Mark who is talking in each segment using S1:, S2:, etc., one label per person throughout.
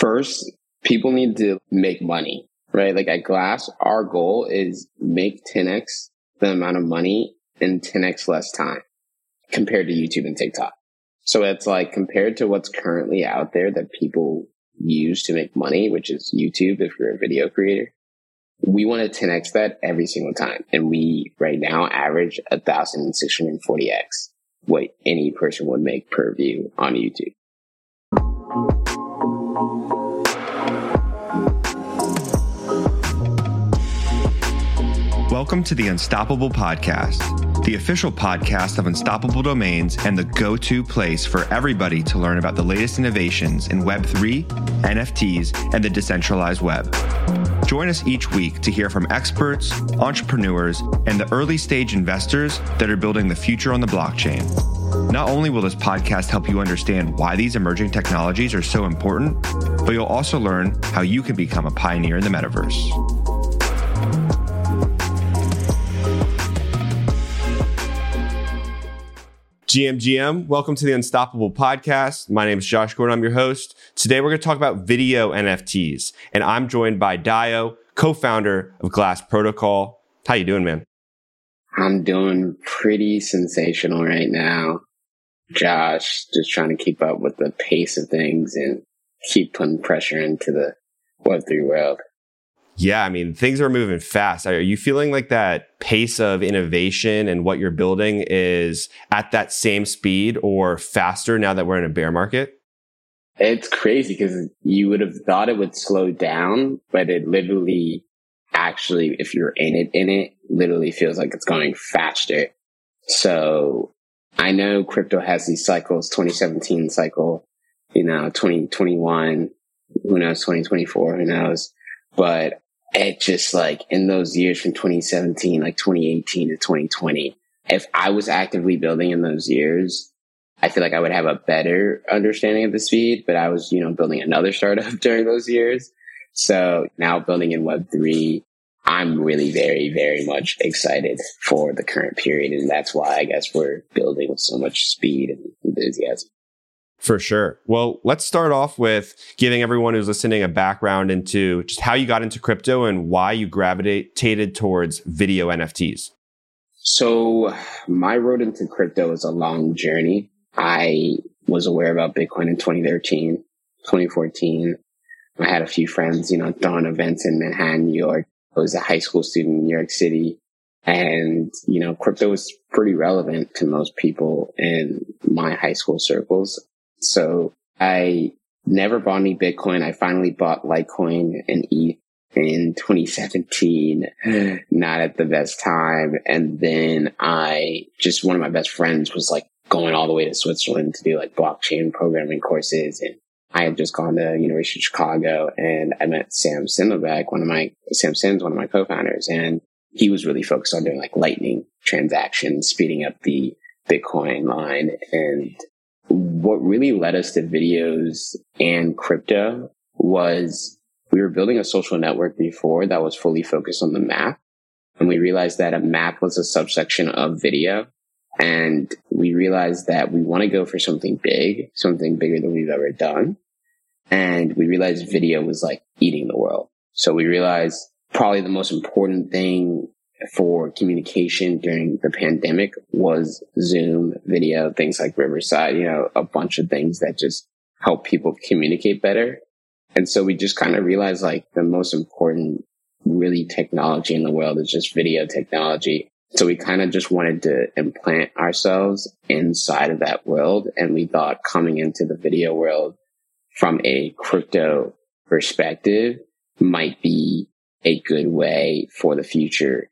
S1: First, people need to make money, right? Like at Glass, our goal is make 10x the amount of money in 10x less time compared to YouTube and TikTok. So it's like compared to what's currently out there that people use to make money, which is YouTube if you're a video creator. We want to 10x that every single time. And we right now average 1,640x what any person would make per view on YouTube.
S2: Welcome to the Unstoppable Podcast, the official podcast of Unstoppable Domains and the go to place for everybody to learn about the latest innovations in Web3, NFTs, and the decentralized web. Join us each week to hear from experts, entrepreneurs, and the early stage investors that are building the future on the blockchain. Not only will this podcast help you understand why these emerging technologies are so important, but you'll also learn how you can become a pioneer in the metaverse. GMGM, welcome to the Unstoppable Podcast. My name is Josh Gordon. I'm your host. Today we're going to talk about video NFTs, and I'm joined by Dayo, co-founder of Glass Protocol. How you doing, man?
S1: I'm doing pretty sensational right now. Josh, just trying to keep up with the pace of things and keep putting pressure into the Web3 world.
S2: Yeah, I mean, things are moving fast. Are you feeling like that pace of innovation and what you're building is at that same speed or faster now that we're in a bear market?
S1: It's crazy because you would have thought it would slow down, but it literally actually, if you're in it, in it, literally feels like it's going faster. So I know crypto has these cycles, 2017 cycle, you know, 2021, who knows, 2024, who knows. But it just like in those years from 2017, like 2018 to 2020, if I was actively building in those years, I feel like I would have a better understanding of the speed, but I was, you know, building another startup during those years. So now building in Web3, I'm really very, very much excited for the current period. And that's why I guess we're building with so much speed and enthusiasm.
S2: For sure. Well, let's start off with giving everyone who's listening a background into just how you got into crypto and why you gravitated towards video NFTs.
S1: So, my road into crypto is a long journey. I was aware about Bitcoin in 2013, 2014. I had a few friends, you know, throwing events in Manhattan, New York. I was a high school student in New York City. And, you know, crypto was pretty relevant to most people in my high school circles. So I never bought any Bitcoin. I finally bought Litecoin and ETH in 2017, not at the best time. And then I just, one of my best friends was like going all the way to Switzerland to do like blockchain programming courses. And I had just gone to University of Chicago and I met Sam Sindelbeck, one of my, Sam Sims, one of my co-founders. And he was really focused on doing like lightning transactions, speeding up the Bitcoin line. And what really led us to videos and crypto was we were building a social network before that was fully focused on the map. And we realized that a map was a subsection of video. And we realized that we want to go for something big, something bigger than we've ever done. And we realized video was like eating the world. So we realized probably the most important thing for communication during the pandemic was Zoom, video, things like Riverside, you know, a bunch of things that just help people communicate better. And so we just kind of realized like the most important really technology in the world is just video technology. So we kind of just wanted to implant ourselves inside of that world. And we thought coming into the video world from a crypto perspective might be a good way for the future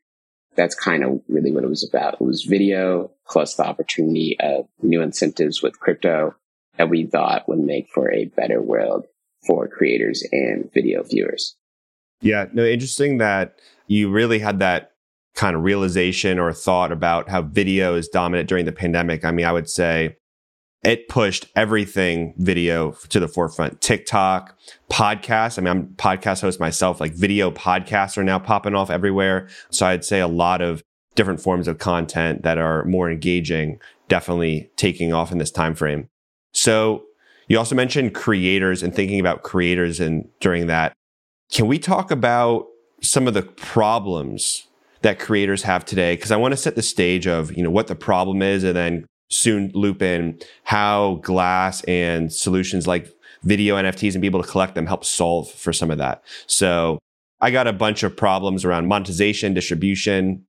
S1: that's kind of really what it was about. It was video plus the opportunity of new incentives with crypto that we thought would make for a better world for creators and video viewers.
S2: Yeah, no, interesting that you really had that kind of realization or thought about how video is dominant during the pandemic. I mean, I would say it pushed everything video to the forefront. TikTok, podcasts. I mean, I'm podcast host myself. Like video podcasts are now popping off everywhere. So I'd say a lot of different forms of content that are more engaging, definitely taking off in this time frame. So You also mentioned creators and thinking about creators and during that. Can we talk about some of the problems that creators have today? Because I want to set the stage of, you know, what the problem is and then soon loop in how glass and solutions like video NFTs and be able to collect them help solve for some of that. So I got a bunch of problems around monetization, distribution,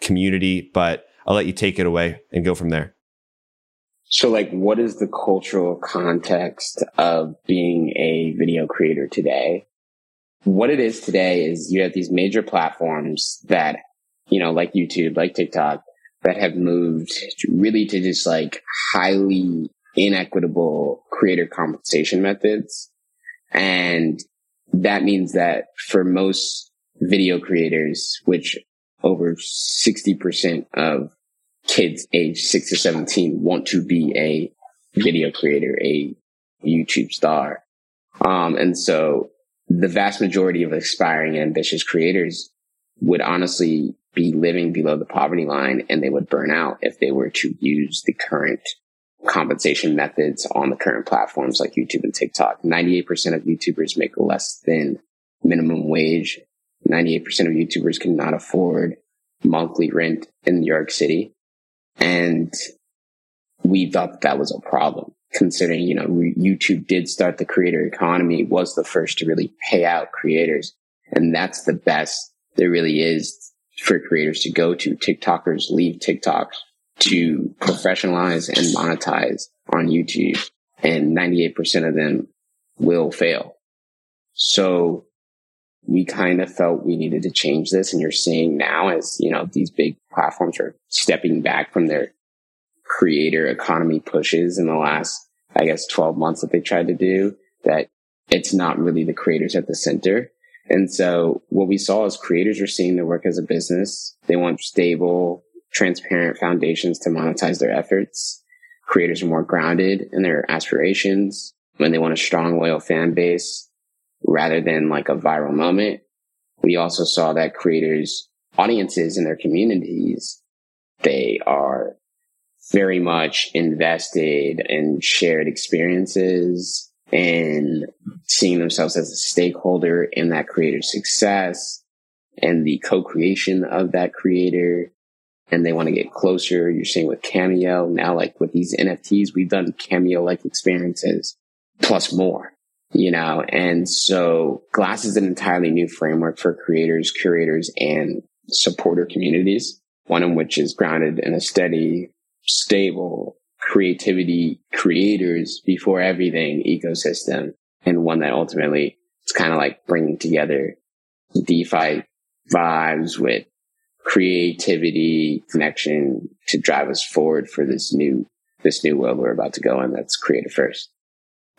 S2: community, but I'll let you take it away and go from there.
S1: So like, what is the cultural context of being a video creator today? What it is today is you have these major platforms that, you know, like YouTube, like TikTok, that have moved really to just like highly inequitable creator compensation methods. And that means that for most video creators, which over 60% of kids age six to 17 want to be a video creator, a YouTube star. Um, and so the vast majority of aspiring and ambitious creators would honestly be living below the poverty line and they would burn out if they were to use the current compensation methods on the current platforms like YouTube and TikTok. 98% of YouTubers make less than minimum wage. 98% of YouTubers cannot afford monthly rent in New York City. And we thought that, that was a problem considering, you know, YouTube did start the creator economy, was the first to really pay out creators. And that's the best there really is for creators to go to. TikTokers leave TikTok to professionalize and monetize on YouTube and 98% of them will fail. So we kind of felt we needed to change this. And you're seeing now as, you know, these big platforms are stepping back from their creator economy pushes in the last, I guess, 12 months that they tried to do that it's not really the creators at the center. And so what we saw is creators are seeing their work as a business. They want stable, transparent foundations to monetize their efforts. Creators are more grounded in their aspirations when they want a strong, loyal fan base rather than like a viral moment. We also saw that creators, audiences in their communities, they are very much invested in shared experiences and seeing themselves as a stakeholder in that creator's success and the co-creation of that creator. And they want to get closer. You're seeing with Cameo now, like with these NFTs, we've done Cameo like experiences plus more, you know? And so Glass is an entirely new framework for creators, curators, and supporter communities. One in which is grounded in a steady, stable, creativity creators before everything ecosystem and one that ultimately it's kind of like bringing together DeFi vibes with creativity connection to drive us forward for this new this new world we're about to go in that's creative first.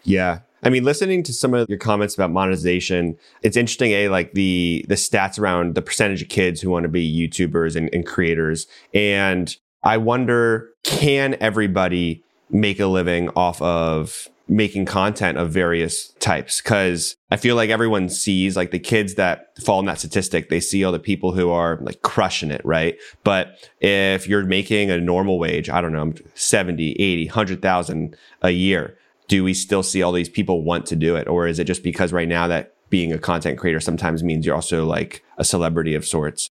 S2: Yeah. I mean, listening to some of your comments about monetization, it's interesting, a like the the stats around the percentage of kids who want to be YouTubers and, and creators. And I wonder, can everybody make a living off of making content of various types? Cause I feel like everyone sees like the kids that fall in that statistic, they see all the people who are like crushing it, right? But if you're making a normal wage, I don't know, 70, 80, 100,000 a year, do we still see all these people want to do it? Or is it just because right now that being a content creator sometimes means you're also like a celebrity of sorts?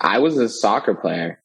S1: I was a soccer player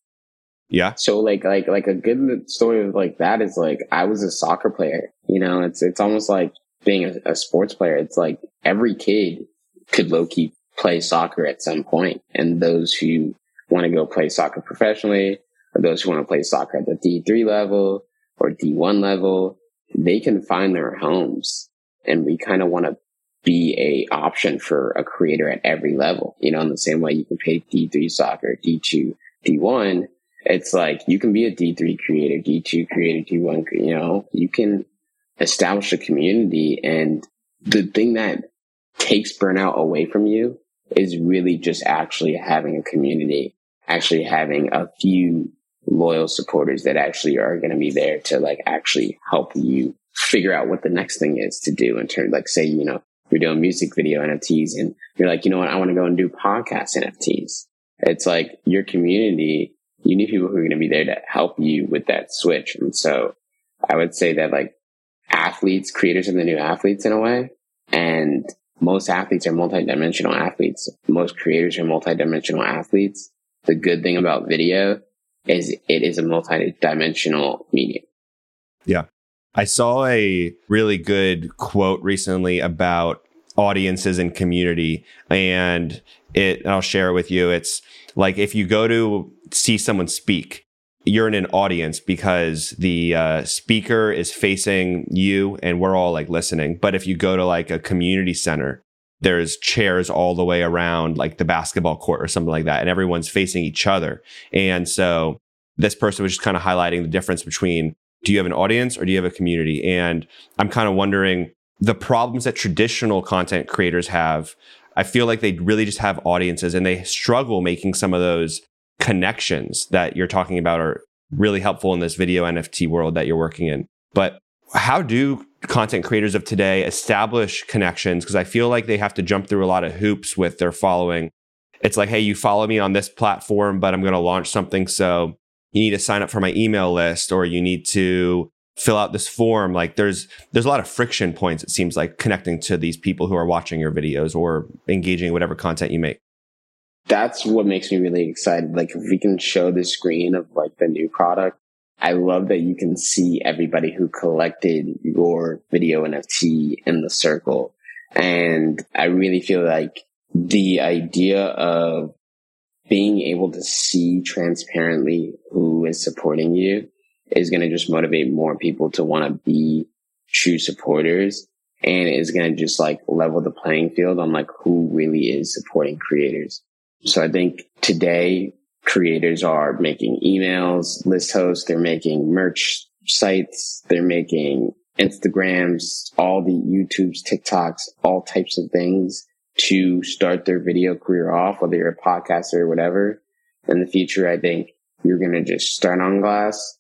S2: yeah.
S1: So like like like a good story of like that is like I was a soccer player. You know, it's it's almost like being a, a sports player. It's like every kid could low key play soccer at some point, and those who want to go play soccer professionally, or those who want to play soccer at the D three level or D one level, they can find their homes. And we kind of want to be a option for a creator at every level. You know, in the same way you can play D three soccer, D two, D one it's like you can be a D3 creator, D2 creator, D1, you know, you can establish a community. And the thing that takes burnout away from you is really just actually having a community, actually having a few loyal supporters that actually are going to be there to like actually help you figure out what the next thing is to do in terms like say, you know, you're doing music video NFTs and you're like, you know what? I want to go and do podcast NFTs. It's like your community you need people who are going to be there to help you with that switch. And so I would say that like athletes, creators of the new athletes in a way. And most athletes are multidimensional athletes. Most creators are multidimensional athletes. The good thing about video is it is a multidimensional medium.
S2: Yeah. I saw a really good quote recently about audiences and community and it I'll share it with you. It's like if you go to see someone speak, you're in an audience because the uh, speaker is facing you and we're all like listening. But if you go to like a community center, there's chairs all the way around like the basketball court or something like that, and everyone's facing each other. And so this person was just kind of highlighting the difference between do you have an audience or do you have a community? And I'm kind of wondering the problems that traditional content creators have. I feel like they really just have audiences and they struggle making some of those connections that you're talking about are really helpful in this video NFT world that you're working in. But how do content creators of today establish connections? Because I feel like they have to jump through a lot of hoops with their following. It's like, hey, you follow me on this platform, but I'm going to launch something. So you need to sign up for my email list or you need to fill out this form. Like there's, there's a lot of friction points, it seems like connecting to these people who are watching your videos or engaging whatever content you make
S1: that's what makes me really excited. Like if we can show the screen of like the new product, I love that you can see everybody who collected your video NFT in the circle. And I really feel like the idea of being able to see transparently who is supporting you is going to just motivate more people to want to be true supporters and is going to just like level the playing field on like who really is supporting creators. So I think today creators are making emails, list hosts, they're making merch sites, they're making Instagrams, all the YouTubes, TikToks, all types of things to start their video career off, whether you're a podcaster or whatever. In the future, I think you're going to just start on glass,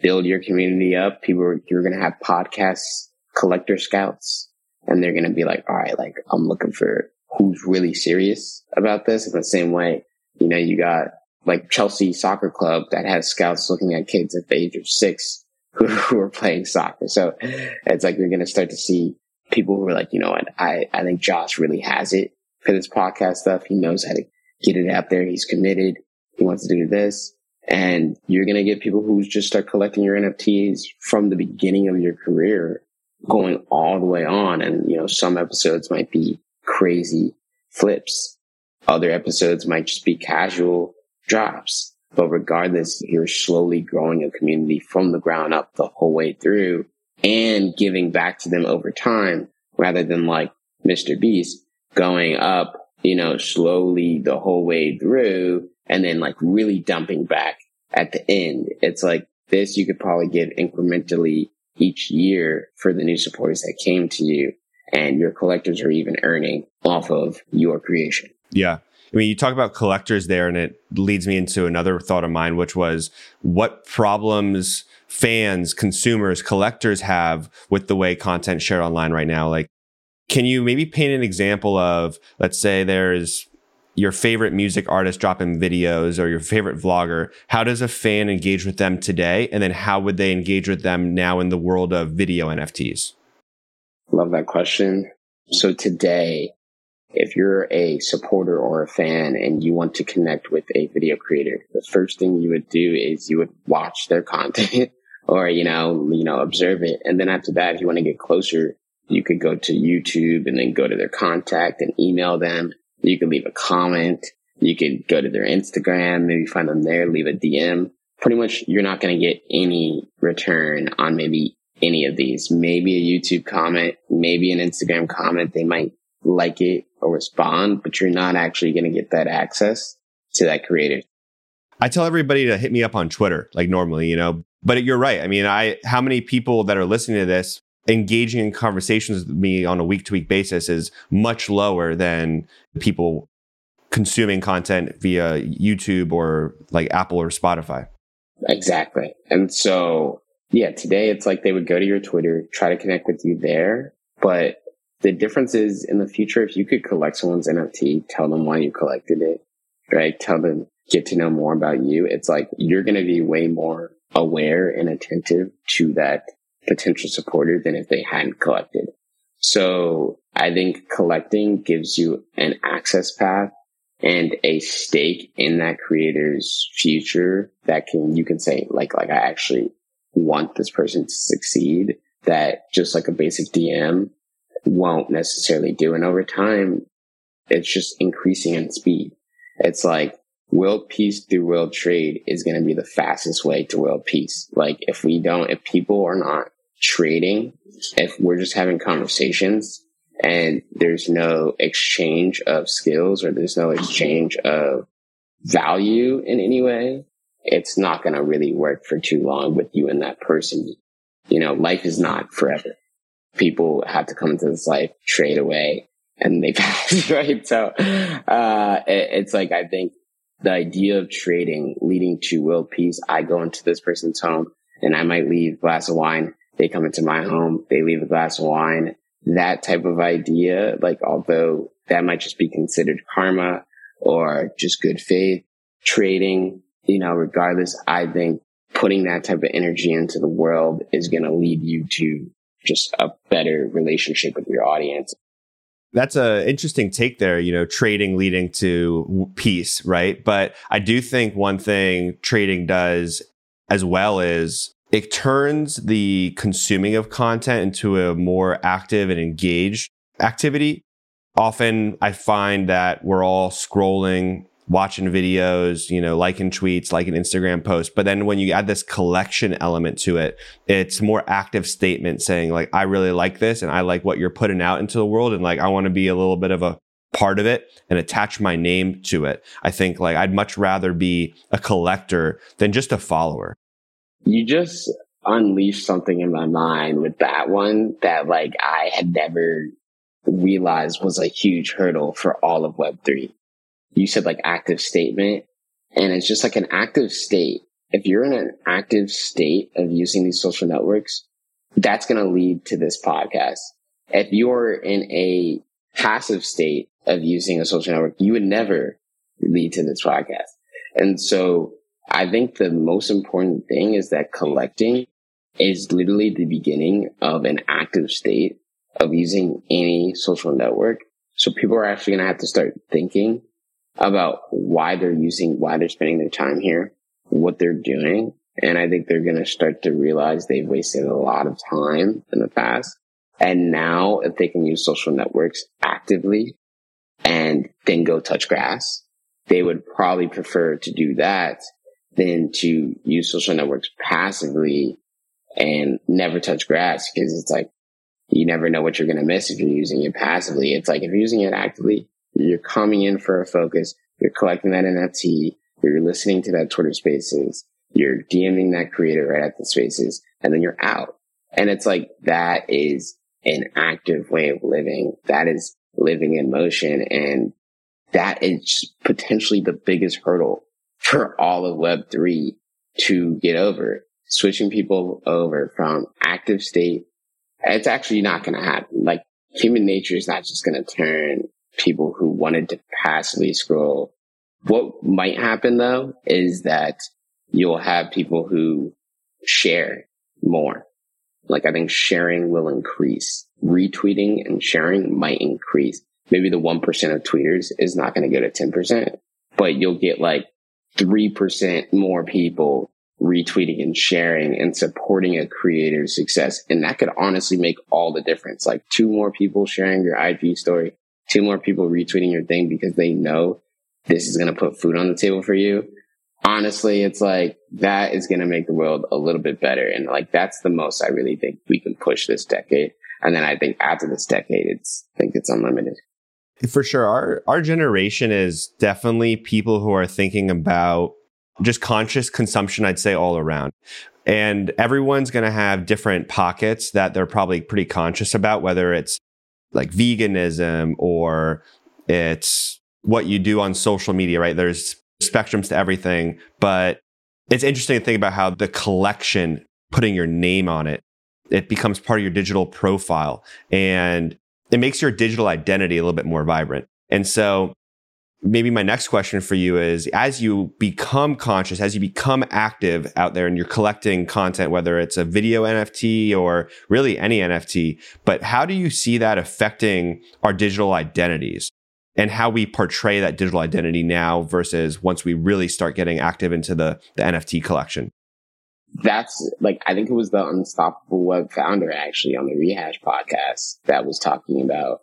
S1: build your community up. People, you're going to have podcasts, collector scouts, and they're going to be like, all right, like I'm looking for who's really serious about this. In the same way, you know, you got like Chelsea Soccer Club that has scouts looking at kids at the age of six who, who are playing soccer. So it's like you're going to start to see people who are like, you know what, I, I think Josh really has it for this podcast stuff. He knows how to get it out there. He's committed. He wants to do this. And you're going to get people who just start collecting your NFTs from the beginning of your career going all the way on. And, you know, some episodes might be crazy flips. Other episodes might just be casual drops. But regardless, you're slowly growing a community from the ground up the whole way through and giving back to them over time rather than like Mr. Beast going up, you know, slowly the whole way through and then like really dumping back at the end. It's like this you could probably give incrementally each year for the new supporters that came to you and your collectors are even earning off of your creation.
S2: Yeah. I mean, you talk about collectors there, and it leads me into another thought of mine, which was what problems fans, consumers, collectors have with the way content shared online right now. Like, can you maybe paint an example of, let's say there's your favorite music artist dropping videos or your favorite vlogger? How does a fan engage with them today? And then how would they engage with them now in the world of video NFTs?
S1: Love that question. So today, if you're a supporter or a fan and you want to connect with a video creator, the first thing you would do is you would watch their content or, you know, you know, observe it. And then after that, if you want to get closer, you could go to YouTube and then go to their contact and email them. You could leave a comment. You could go to their Instagram, maybe find them there, leave a DM. Pretty much you're not going to get any return on maybe any of these. Maybe a YouTube comment, maybe an Instagram comment. They might like it or respond, but you're not actually going to get that access to that creator.
S2: I tell everybody to hit me up on Twitter, like normally, you know, but you're right. I mean, I, how many people that are listening to this engaging in conversations with me on a week to week basis is much lower than people consuming content via YouTube or like Apple or Spotify.
S1: Exactly. And so yeah, today it's like they would go to your Twitter, try to connect with you there. But the difference is in the future, if you could collect someone's NFT, tell them why you collected it, right? Tell them, get to know more about you. It's like you're going to be way more aware and attentive to that potential supporter than if they hadn't collected. So I think collecting gives you an access path and a stake in that creator's future that can, you can say like, like I actually want this person to succeed that just like a basic DM won't necessarily do. And over time, it's just increasing in speed. It's like world peace through world trade is going to be the fastest way to world peace. Like if we don't, if people are not trading, if we're just having conversations and there's no exchange of skills or there's no exchange of value in any way, it's not going to really work for too long with you and that person. You know, life is not forever. People have to come into this life, trade away, and they pass, right? So, uh, it, it's like, I think the idea of trading leading to world peace. I go into this person's home and I might leave glass of wine. They come into my home. They leave a glass of wine. That type of idea, like, although that might just be considered karma or just good faith trading, you know, regardless, I think putting that type of energy into the world is going to lead you to just a better relationship with your audience.
S2: That's a interesting take there, you know, trading leading to peace, right? But I do think one thing trading does as well is it turns the consuming of content into a more active and engaged activity. Often I find that we're all scrolling watching videos, you know, liking tweets, liking Instagram posts. But then when you add this collection element to it, it's more active statement saying like, I really like this and I like what you're putting out into the world. And like, I want to be a little bit of a part of it and attach my name to it. I think like I'd much rather be a collector than just a follower.
S1: You just unleashed something in my mind with that one that like I had never realized was a huge hurdle for all of Web3 you said like active statement and it's just like an active state. If you're in an active state of using these social networks, that's going to lead to this podcast. If you're in a passive state of using a social network, you would never lead to this podcast. And so I think the most important thing is that collecting is literally the beginning of an active state of using any social network. So people are actually going to have to start thinking about why they're using, why they're spending their time here, what they're doing. And I think they're going to start to realize they've wasted a lot of time in the past. And now if they can use social networks actively and then go touch grass, they would probably prefer to do that than to use social networks passively and never touch grass because it's like, you never know what you're going to miss if you're using it passively. It's like if you're using it actively, you're coming in for a focus. You're collecting that NFT. You're listening to that Twitter spaces. You're DMing that creator right at the spaces and then you're out. And it's like that is an active way of living. That is living in motion. And that is potentially the biggest hurdle for all of web three to get over switching people over from active state. It's actually not going to happen. Like human nature is not just going to turn people who wanted to passively scroll. What might happen though is that you'll have people who share more. Like I think sharing will increase. Retweeting and sharing might increase. Maybe the 1% of tweeters is not going to go to 10%, but you'll get like 3% more people retweeting and sharing and supporting a creator's success. And that could honestly make all the difference. Like two more people sharing your IG story two more people retweeting your thing because they know this is going to put food on the table for you. Honestly, it's like that is going to make the world a little bit better. And like that's the most I really think we can push this decade. And then I think after this decade, it's, I think it's unlimited.
S2: For sure. Our, our generation is definitely people who are thinking about just conscious consumption, I'd say all around. And everyone's going to have different pockets that they're probably pretty conscious about, whether it's like veganism or it's what you do on social media, right? There's spectrums to everything, but it's interesting to think about how the collection, putting your name on it, it becomes part of your digital profile and it makes your digital identity a little bit more vibrant. And so maybe my next question for you is as you become conscious, as you become active out there and you're collecting content, whether it's a video NFT or really any NFT, but how do you see that affecting our digital identities? And how we portray that digital identity now versus once we really start getting active into the, the NFT collection
S1: that's like I think it was the Unstoppable Web founder actually on the Rehash podcast that was talking about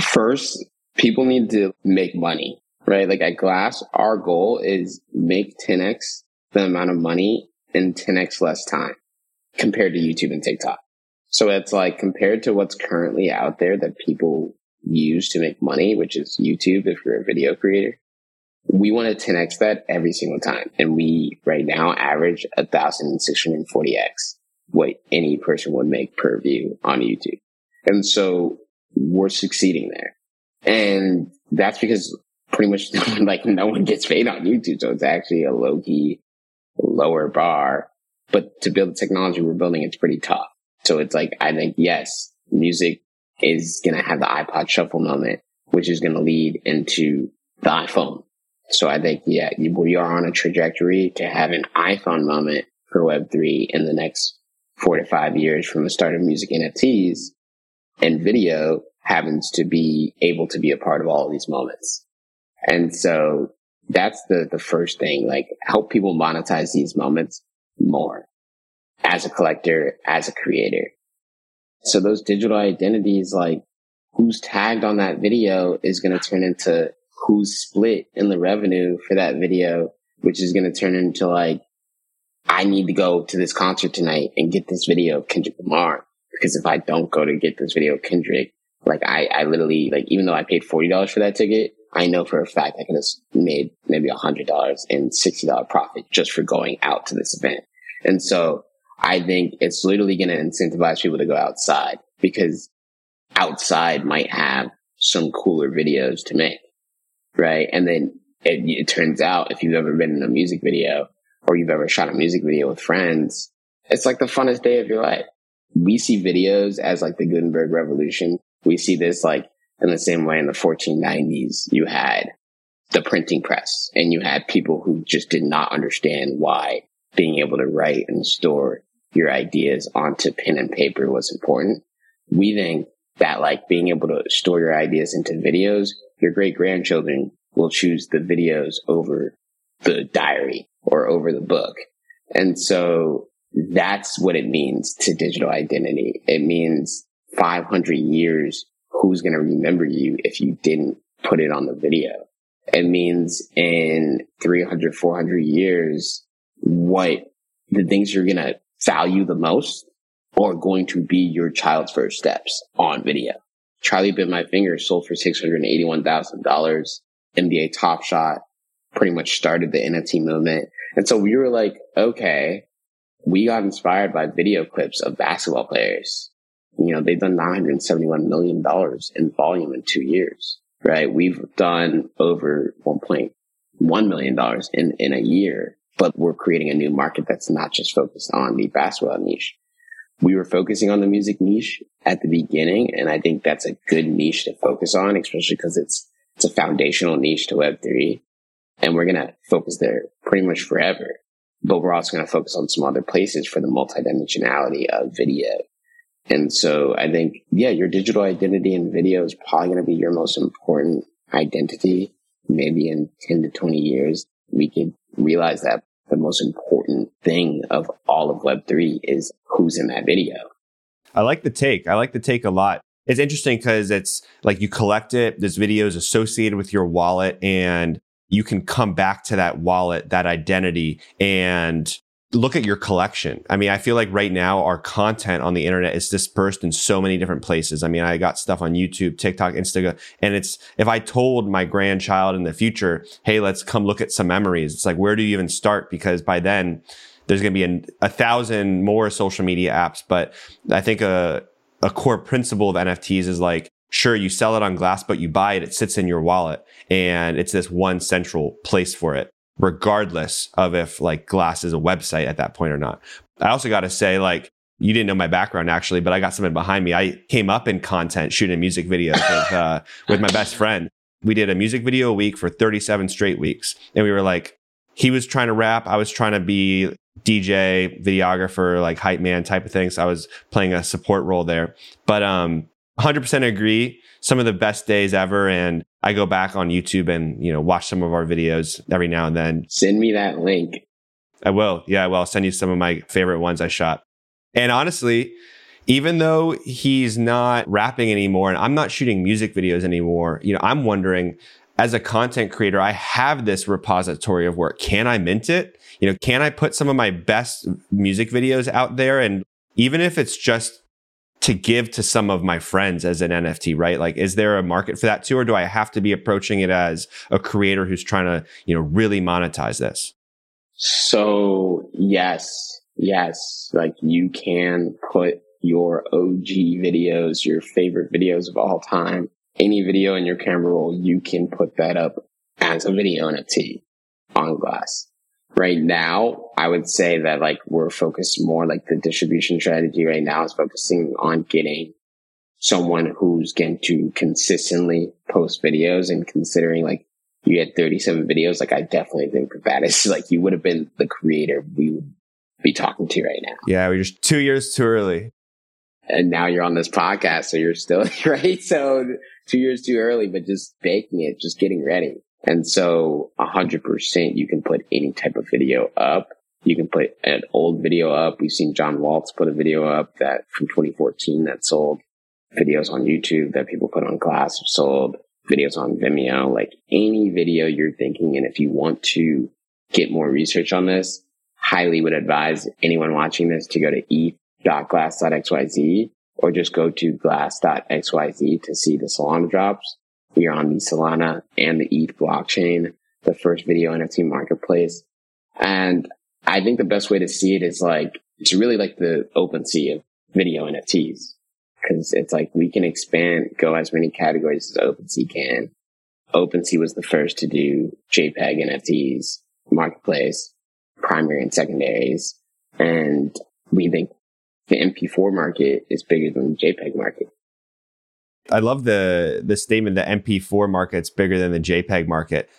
S1: first people need to make money, right? Like at Glass, our goal is make 10x the amount of money in 10x less time compared to YouTube and TikTok. So it's like compared to what's currently out there that people use to make money, which is YouTube if you're a video creator we want to 10x that every single time. And we right now average 1,640x what any person would make per view on YouTube. And so we're succeeding there. And that's because pretty much like no one gets paid on YouTube. So it's actually a low key lower bar. But to build the technology we're building, it's pretty tough. So it's like, I think, yes, music is going to have the iPod shuffle moment, which is going to lead into the iPhone so I think, yeah, we are on a trajectory to have an iPhone moment for Web3 in the next four to five years from the start of music NFTs and video happens to be able to be a part of all of these moments. And so that's the, the first thing, like help people monetize these moments more as a collector, as a creator. So those digital identities, like who's tagged on that video is going to turn into who's split in the revenue for that video, which is going to turn into like, I need to go to this concert tonight and get this video of Kendrick Lamar. Because if I don't go to get this video of Kendrick, like I, I literally, like, even though I paid $40 for that ticket, I know for a fact I could have made maybe $100 and $60 profit just for going out to this event. And so I think it's literally going to incentivize people to go outside because outside might have some cooler videos to make right? And then it, it turns out if you've ever been in a music video or you've ever shot a music video with friends, it's like the funnest day of your life. We see videos as like the Gutenberg revolution. We see this like in the same way in the 1490s, you had the printing press and you had people who just did not understand why being able to write and store your ideas onto pen and paper was important. We think that like being able to store your ideas into videos your great grandchildren will choose the videos over the diary or over the book. And so that's what it means to digital identity. It means 500 years. Who's going to remember you if you didn't put it on the video? It means in 300, 400 years, what the things you're going to value the most are going to be your child's first steps on video. Charlie Bit My Finger sold for $681,000. NBA Top Shot pretty much started the NFT movement. And so we were like, okay, we got inspired by video clips of basketball players. You know, they've done $971 million in volume in two years, right? We've done over $1.1 million in, in a year, but we're creating a new market that's not just focused on the basketball niche we were focusing on the music niche at the beginning. And I think that's a good niche to focus on, especially because it's, it's a foundational niche to Web3. And we're going to focus there pretty much forever. But we're also going to focus on some other places for the multidimensionality of video. And so I think, yeah, your digital identity in video is probably going to be your most important identity. Maybe in 10 to 20 years, we could realize that the most important thing of all of Web3 is who's in that video.
S2: I like the take. I like the take a lot. It's interesting because it's like you collect it, this video is associated with your wallet, and you can come back to that wallet, that identity, and look at your collection. I mean, I feel like right now our content on the internet is dispersed in so many different places. I mean, I got stuff on YouTube, TikTok, Instagram, and it's, if I told my grandchild in the future, Hey, let's come look at some memories. It's like, where do you even start? Because by then there's going to be a thousand more social media apps. But I think a, a core principle of NFTs is like, sure, you sell it on glass, but you buy it, it sits in your wallet and it's this one central place for it regardless of if like Glass is a website at that point or not. I also got to say, like, you didn't know my background actually, but I got something behind me. I came up in content shooting music videos with, uh, with my best friend. we did a music video a week for 37 straight weeks. And we were like, he was trying to rap. I was trying to be DJ, videographer, like hype man type of things. So I was playing a support role there. But um 100% agree. Some of the best days ever. And I go back on YouTube and, you know, watch some of our videos every now and then.
S1: Send me that link.
S2: I will. Yeah, I will. I'll send you some of my favorite ones I shot. And honestly, even though he's not rapping anymore and I'm not shooting music videos anymore, you know, I'm wondering as a content creator, I have this repository of work. Can I mint it? You know, can I put some of my best music videos out there? And even if it's just to give to some of my friends as an NFT, right? Like, is there a market for that too? Or do I have to be approaching it as a creator who's trying to, you know, really monetize this?
S1: So yes, yes, like you can put your OG videos, your favorite videos of all time, any video in your camera roll, you can put that up as a video NFT on glass. Right now, I would say that like we're focused more like the distribution strategy right now is focusing on getting someone who's going to consistently post videos and considering like you had 37 videos. Like I definitely think that is like you would have been the creator we would be talking to right now.
S2: Yeah, we're just two years too early
S1: and now you're on this podcast, so you're still right. So two years too early, but just baking it, just getting ready. And so a hundred percent, you can put any type of video up. You can put an old video up. We've seen John Waltz put a video up that from 2014 that sold videos on YouTube that people put on glass sold videos on Vimeo, like any video you're thinking. And if you want to get more research on this, highly would advise anyone watching this to go to ETH glass.xyz or just go to glass.xyz to see the Solana drops. We are on the Solana and the ETH blockchain, the first video NFT marketplace. And I think the best way to see it is like, it's really like the OpenSea of video NFTs. Cause it's like we can expand, go as many categories as OpenSea can. OpenSea was the first to do JPEG NFTs marketplace, primary and secondaries. And we think the MP4 market is bigger than the JPEG market.
S2: I love the the statement that MP4 market's bigger than the JPEG market.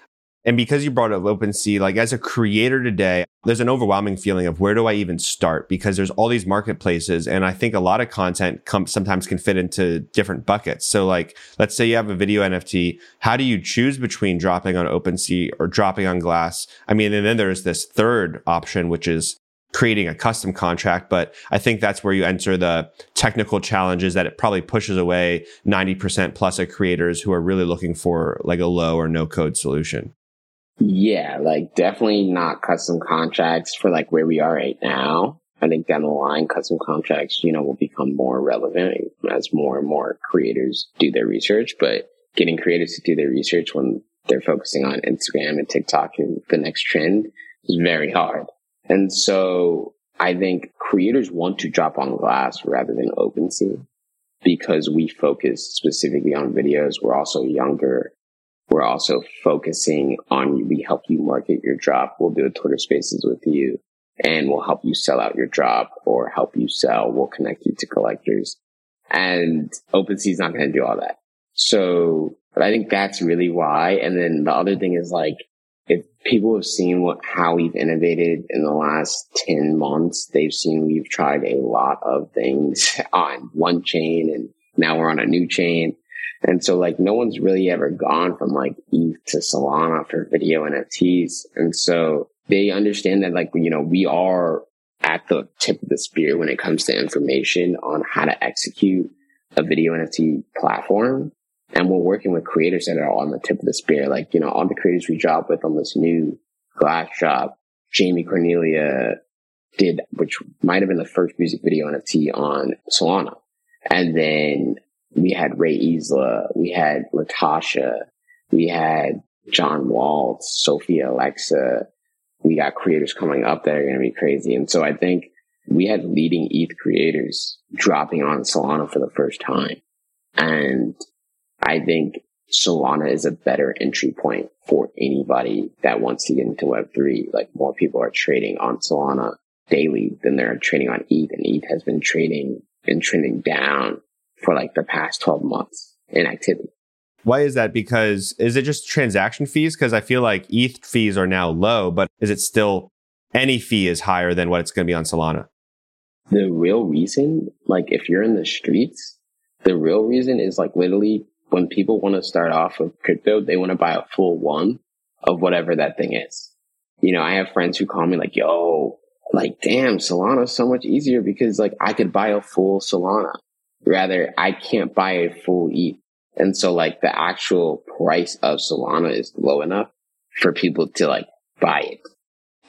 S2: And because you brought up OpenSea, like as a creator today, there's an overwhelming feeling of where do I even start? Because there's all these marketplaces. And I think a lot of content sometimes can fit into different buckets. So like, let's say you have a video NFT. How do you choose between dropping on OpenSea or dropping on Glass? I mean, and then there's this third option, which is creating a custom contract. But I think that's where you enter the technical challenges that it probably pushes away 90% plus of creators who are really looking for like a low or no code solution.
S1: Yeah, like definitely not custom contracts for like where we are right now. I think down the line, custom contracts, you know, will become more relevant as more and more creators do their research. But getting creators to do their research when they're focusing on Instagram and TikTok and the next trend is very hard. And so I think creators want to drop on glass rather than OpenSea because we focus specifically on videos. We're also younger. We're also focusing on we help you market your drop. We'll do a Twitter spaces with you and we'll help you sell out your drop or help you sell. We'll connect you to collectors and OpenSea is not going to do all that. So, but I think that's really why. And then the other thing is like, people have seen what how we've innovated in the last 10 months, they've seen we've tried a lot of things on one chain and now we're on a new chain. And so like no one's really ever gone from like ETH to Solana for video NFTs. And so they understand that like, you know, we are at the tip of the spear when it comes to information on how to execute a video NFT platform. And we're working with creators that are on the tip of the spear. Like, you know, all the creators we job with on this new glass shop, Jamee Cornelia did, which might have been the first music video NFT on Solana. And then we had Ray Isla, we had Latasha, we had John Waltz, Sophia Alexa. We got creators coming up that are going to be crazy. And so I think we had leading ETH creators dropping on Solana for the first time. And I think Solana is a better entry point for anybody that wants to get into Web3. Like more people are trading on Solana daily than they're trading on ETH and ETH has been trading and trending down for like the past 12 months in activity.
S2: Why is that? Because is it just transaction fees? Because I feel like ETH fees are now low, but is it still any fee is higher than what it's going to be on Solana?
S1: The real reason, like if you're in the streets, the real reason is like literally when people want to start off with crypto, they want to buy a full one of whatever that thing is. You know, I have friends who call me like, yo, like, damn, Solana's so much easier because like I could buy a full Solana. Rather, I can't buy a full ETH. And so like the actual price of Solana is low enough for people to like buy it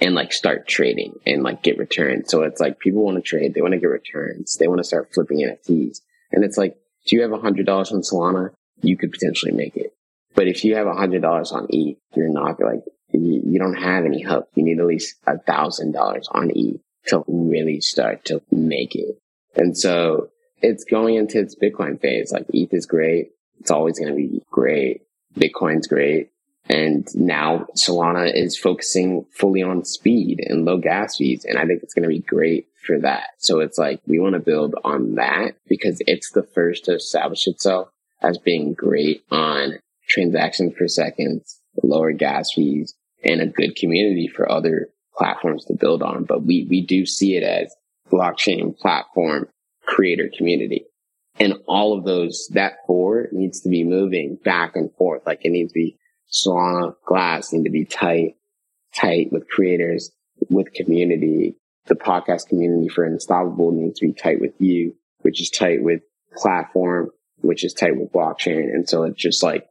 S1: and like start trading and like get returns. So it's like people want to trade. They want to get returns. They want to start flipping NFTs. And it's like, do you have a hundred dollars on Solana? You could potentially make it. But if you have a hundred dollars on ETH, you're not like, you, you don't have any hook. You need at least a thousand dollars on ETH to really start to make it. And so it's going into its Bitcoin phase. Like ETH is great. It's always going to be great. Bitcoin's great. And now Solana is focusing fully on speed and low gas fees. And I think it's going to be great for that. So it's like we want to build on that because it's the first to establish itself as being great on transactions per second, lower gas fees, and a good community for other platforms to build on. But we, we do see it as blockchain platform creator community. And all of those, that four needs to be moving back and forth. Like it needs to be Solana glass need to be tight, tight with creators, with community. The podcast community for Unstoppable needs to be tight with you, which is tight with platform, which is tight with blockchain. And so it's just like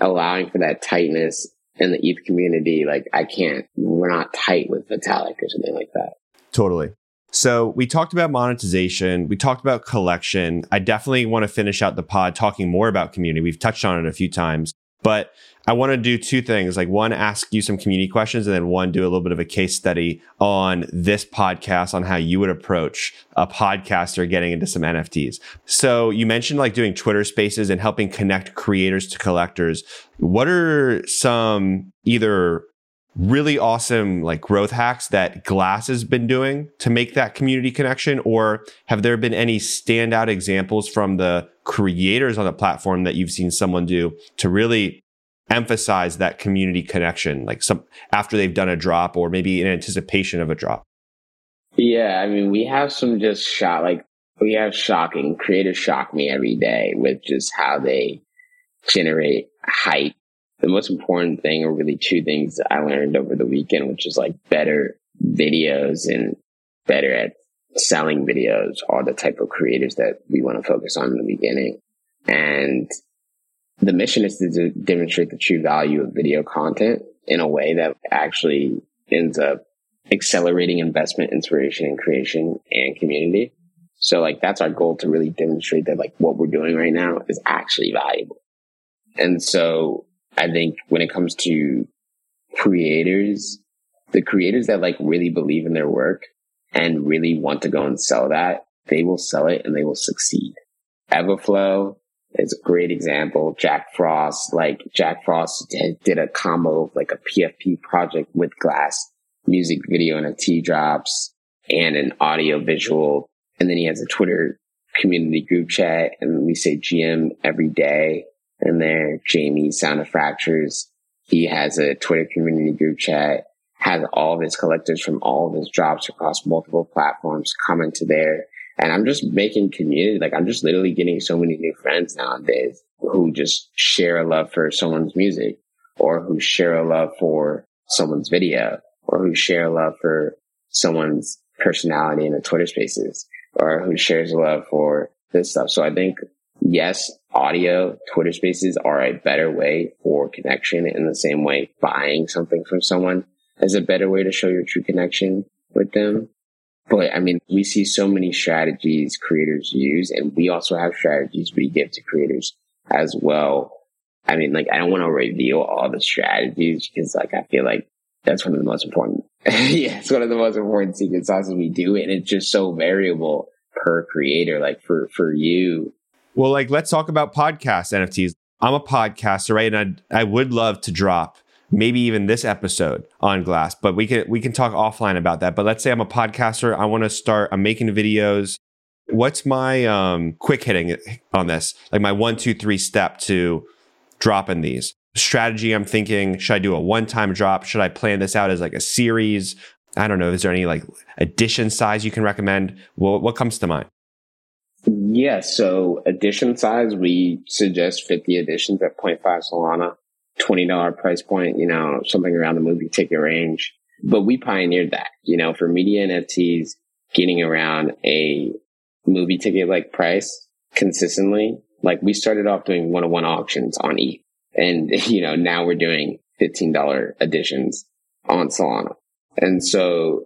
S1: allowing for that tightness in the ETH community. Like I can't, we're not tight with Vitalik or something like that.
S2: Totally. So we talked about monetization. We talked about collection. I definitely want to finish out the pod talking more about community. We've touched on it a few times. But I want to do two things. Like one, ask you some community questions and then one, do a little bit of a case study on this podcast on how you would approach a podcaster getting into some NFTs. So you mentioned like doing Twitter spaces and helping connect creators to collectors. What are some either really awesome like growth hacks that Glass has been doing to make that community connection? Or have there been any standout examples from the creators on the platform that you've seen someone do to really emphasize that community connection, like some after they've done a drop or maybe in anticipation of a drop?
S1: Yeah, I mean, we have some just shot like we have shocking creators shock me every day with just how they generate hype the most important thing or really two things I learned over the weekend, which is like better videos and better at selling videos are the type of creators that we want to focus on in the beginning. And the mission is to demonstrate the true value of video content in a way that actually ends up accelerating investment, inspiration, and creation and community. So like that's our goal to really demonstrate that like what we're doing right now is actually valuable. And so I think when it comes to creators, the creators that like really believe in their work and really want to go and sell that, they will sell it and they will succeed. Everflow is a great example. Jack Frost, like Jack Frost did, did a combo of like a PFP project with Glass music video and a T drops and an audio visual. And then he has a Twitter community group chat and we say GM every day And there. Jamie Sound of Fractures. He has a Twitter community group chat, has all of his collectors from all of his drops across multiple platforms coming to there. And I'm just making community. Like I'm just literally getting so many new friends nowadays who just share a love for someone's music or who share a love for someone's video or who share a love for someone's personality in the Twitter spaces or who shares a love for this stuff. So I think yes, audio Twitter spaces are a better way for connection in the same way buying something from someone is a better way to show your true connection with them. But I mean, we see so many strategies creators use and we also have strategies we give to creators as well. I mean, like, I don't want to reveal all the strategies because like, I feel like that's one of the most important. yeah, it's one of the most important secret sauces we do. And it's just so variable per creator. Like for, for you,
S2: well, like let's talk about podcast NFTs. I'm a podcaster, right? And I I would love to drop maybe even this episode on Glass, but we can we can talk offline about that. But let's say I'm a podcaster, I want to start. I'm making videos. What's my um, quick hitting on this? Like my one, two, three step to dropping these? Strategy, I'm thinking, should I do a one time drop? Should I plan this out as like a series? I don't know. Is there any like edition size you can recommend? What, what comes to mind?
S1: Yeah, so edition size, we suggest 50 editions at 0.5 Solana, $20 price point, you know, something around the movie ticket range. But we pioneered that, you know, for media NFTs, getting around a movie ticket like price consistently. Like we started off doing one on one auctions on ETH and, you know, now we're doing $15 editions on Solana. And so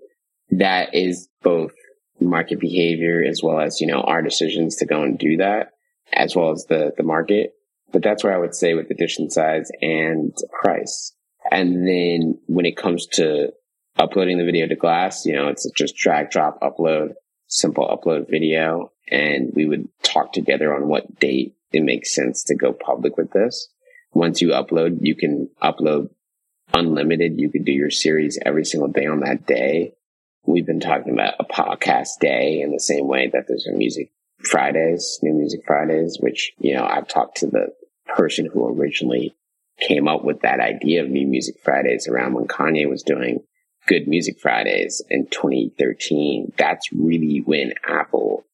S1: that is both market behavior as well as, you know, our decisions to go and do that as well as the, the market. But that's where I would say with edition size and price. And then when it comes to uploading the video to glass, you know, it's just drag, drop, upload, simple upload video. And we would talk together on what date it makes sense to go public with this. Once you upload, you can upload unlimited. You could do your series every single day on that day. We've been talking about a podcast day in the same way that there's a music Fridays, new music Fridays, which, you know, I've talked to the person who originally came up with that idea of new music Fridays around when Kanye was doing good music Fridays in 2013. That's really when Apple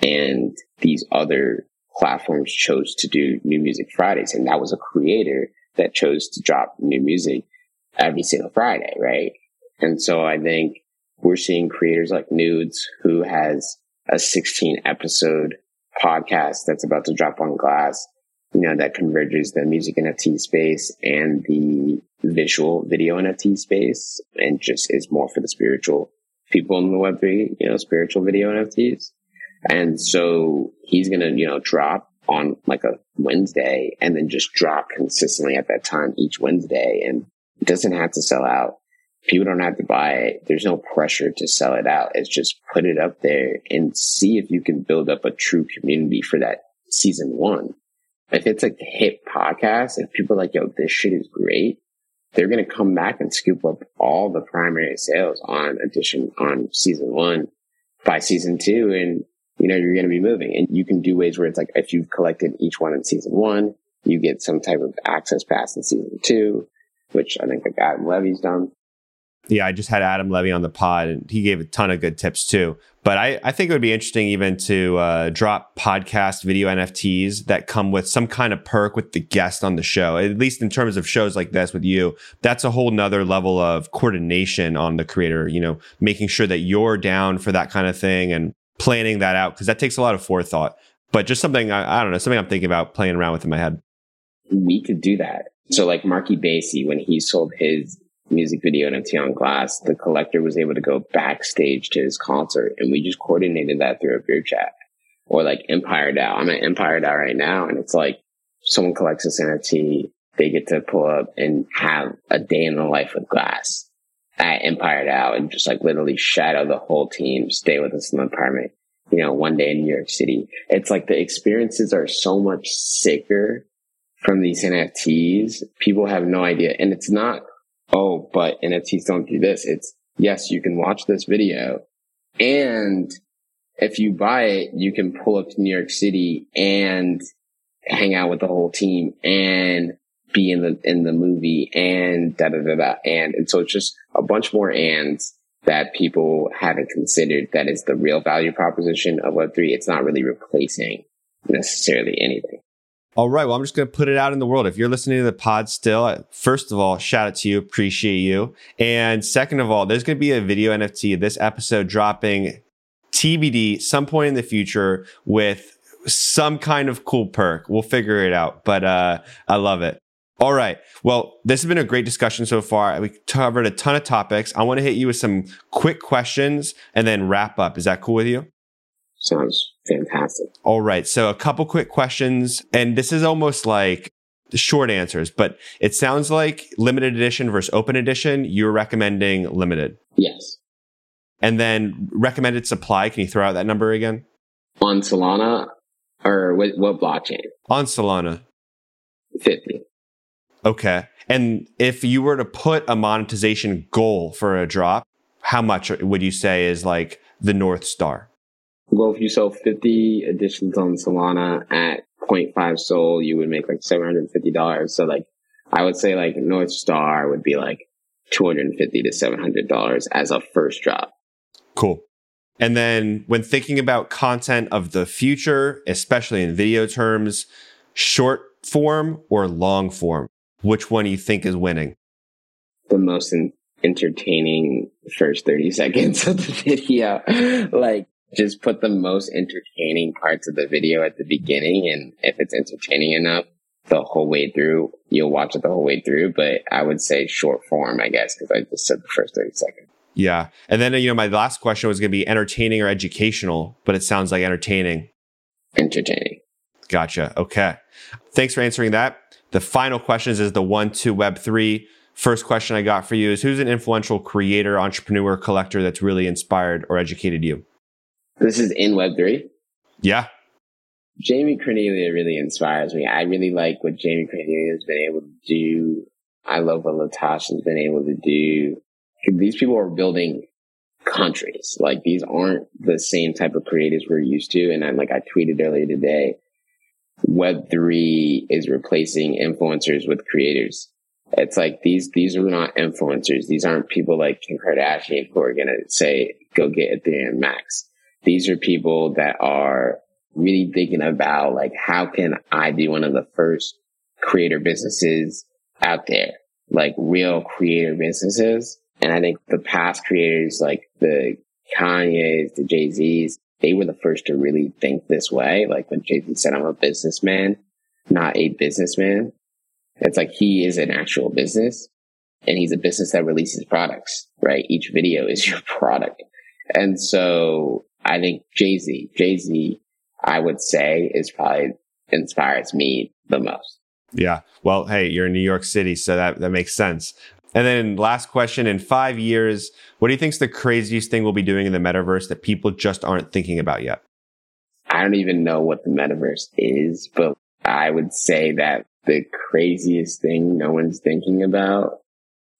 S1: and these other platforms chose to do new music Fridays. And that was a creator that chose to drop new music every single Friday, right? And so I think we're seeing creators like Nudes who has a 16 episode podcast that's about to drop on glass, you know, that converges the music NFT space and the visual video NFT space and just is more for the spiritual people in the Web3, you know, spiritual video NFTs. And so he's going to, you know, drop on like a Wednesday and then just drop consistently at that time each Wednesday. And doesn't have to sell out. People don't have to buy it. There's no pressure to sell it out. It's just put it up there and see if you can build up a true community for that season one. If it's a hit podcast, if people are like, yo, this shit is great, they're going to come back and scoop up all the primary sales on edition on season one by season two. And, you know, you're going to be moving and you can do ways where it's like, if you've collected each one in season one, you get some type of access pass in season two which I think Adam Levy's done.
S2: Yeah, I just had Adam Levy on the pod and he gave a ton of good tips too. But I, I think it would be interesting even to uh, drop podcast video NFTs that come with some kind of perk with the guest on the show, at least in terms of shows like this with you. That's a whole nother level of coordination on the creator, you know, making sure that you're down for that kind of thing and planning that out because that takes a lot of forethought. But just something, I, I don't know, something I'm thinking about playing around with in my head.
S1: We could do that. So like Marky Basie, when he sold his music video NFT on glass, the collector was able to go backstage to his concert and we just coordinated that through a group chat. Or like Empire DAO. I'm at Empire DAO right now and it's like someone collects this NFT, they get to pull up and have a day in the life with glass at Empire DAO and just like literally shadow the whole team, stay with us in the apartment, you know, one day in New York City. It's like the experiences are so much sicker from these NFTs, people have no idea. And it's not, oh, but NFTs don't do this. It's, yes, you can watch this video and if you buy it, you can pull up to New York City and hang out with the whole team and be in the, in the movie and da da da da. And, and so it's just a bunch more ands that people haven't considered that is the real value proposition of Web3. It's not really replacing necessarily anything.
S2: All right. Well, I'm just going to put it out in the world. If you're listening to the pod still, first of all, shout out to you. Appreciate you. And second of all, there's going to be a video NFT this episode dropping TBD some point in the future with some kind of cool perk. We'll figure it out, but uh, I love it. All right. Well, this has been a great discussion so far. We covered a ton of topics. I want to hit you with some quick questions and then wrap up. Is that cool with you?
S1: Sounds fantastic.
S2: All right. So a couple quick questions. And this is almost like short answers, but it sounds like limited edition versus open edition. You're recommending limited.
S1: Yes.
S2: And then recommended supply. Can you throw out that number again?
S1: On Solana or what, what blockchain?
S2: On Solana.
S1: 50.
S2: Okay. And if you were to put a monetization goal for a drop, how much would you say is like the North Star?
S1: Well, if you sell 50 editions on Solana at 0.5 SOL, you would make like $750. So like, I would say like North Star would be like 250 to $700 as a first drop.
S2: Cool. And then when thinking about content of the future, especially in video terms, short form or long form, which one do you think is winning?
S1: The most in- entertaining first 30 seconds of the video. like just put the most entertaining parts of the video at the beginning. And if it's entertaining enough, the whole way through, you'll watch it the whole way through. But I would say short form, I guess, because I just said the first 30 seconds.
S2: Yeah. And then, you know, my last question was going to be entertaining or educational, but it sounds like entertaining.
S1: Entertaining.
S2: Gotcha. Okay. Thanks for answering that. The final questions is the one to web three. First question I got for you is who's an influential creator, entrepreneur, collector that's really inspired or educated you?
S1: This is in web three.
S2: Yeah.
S1: Jamee Cornelia really inspires me. I really like what Jamee Cornelia has been able to do. I love what Latasha's been able to do these people are building countries. Like these aren't the same type of creators we're used to. And I'm like, I tweeted earlier today, web three is replacing influencers with creators. It's like these, these are not influencers. These aren't people like Kim Kardashian who are going to say, go get Ethereum max. These are people that are really thinking about like, how can I be one of the first creator businesses out there? Like real creator businesses and I think the past creators like the Kanye's, the Jay Z's, they were the first to really think this way. Like when Jay Z said, I'm a businessman, not a businessman. It's like he is an actual business and he's a business that releases products, right? Each video is your product. And so I think Jay Z, Jay Z, I would say is probably inspires me the most.
S2: Yeah. Well, hey, you're in New York City, so that, that makes sense. And then last question in five years, what do you think is the craziest thing we'll be doing in the metaverse that people just aren't thinking about yet?
S1: I don't even know what the metaverse is, but I would say that the craziest thing no one's thinking about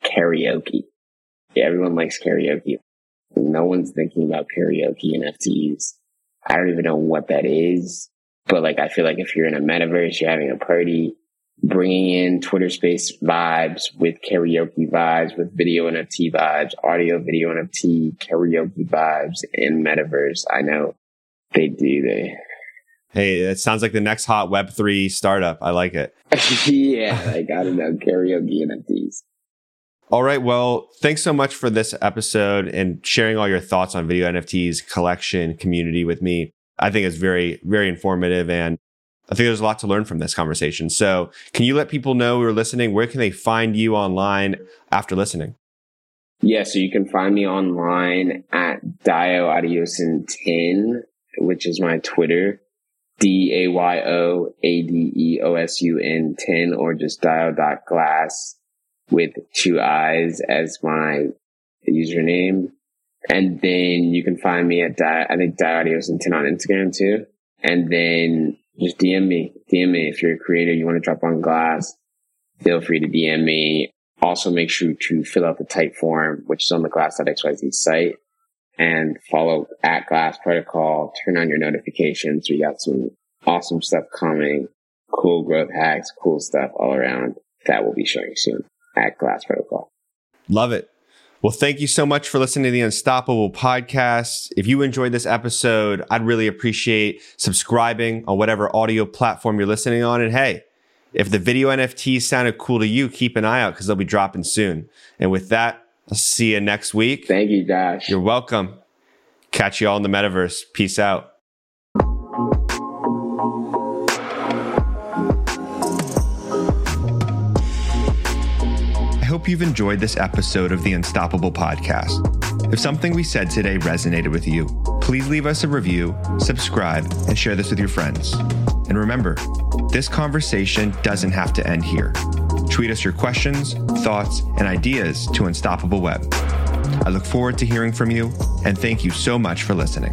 S1: karaoke. Yeah, everyone likes karaoke. No one's thinking about karaoke NFTs. I don't even know what that is, but like, I feel like if you're in a metaverse, you're having a party, bringing in Twitter space vibes with karaoke vibes, with video NFT vibes, audio video NFT, karaoke vibes in metaverse. I know they do. They.
S2: Hey, it sounds like the next hot Web3 startup. I like it.
S1: yeah, I gotta know karaoke NFTs.
S2: All right. Well, thanks so much for this episode and sharing all your thoughts on video NFTs collection community with me. I think it's very, very informative and I think there's a lot to learn from this conversation. So can you let people know who are listening? Where can they find you online after listening?
S1: Yeah, so you can find me online at Dayo Adeosun 10, which is my Twitter. D A Y O A D E O S U N 10 or just Dayo.glass with two eyes as my username. And then you can find me at Dayo, I think Dayo Adeosun 10 on Instagram too. And then just DM me. DM me if you're a creator, you want to drop on glass. Feel free to DM me. Also make sure to fill out the type form, which is on the glass.xyz site and follow at glass protocol. Turn on your notifications. We got some awesome stuff coming. Cool growth hacks, cool stuff all around that we'll be showing soon at glass protocol.
S2: Love it. Well, thank you so much for listening to the Unstoppable podcast. If you enjoyed this episode, I'd really appreciate subscribing on whatever audio platform you're listening on. And hey, if the video NFTs sounded cool to you, keep an eye out because they'll be dropping soon. And with that, I'll see you next week.
S1: Thank you, Josh.
S2: You're welcome. Catch you all in the metaverse. Peace out. Hope you've enjoyed this episode of the Unstoppable Podcast. If something we said today resonated with you, please leave us a review, subscribe, and share this with your friends. And remember, this conversation doesn't have to end here. Tweet us your questions, thoughts, and ideas to Unstoppable Web. I look forward to hearing from you, and thank you so much for listening.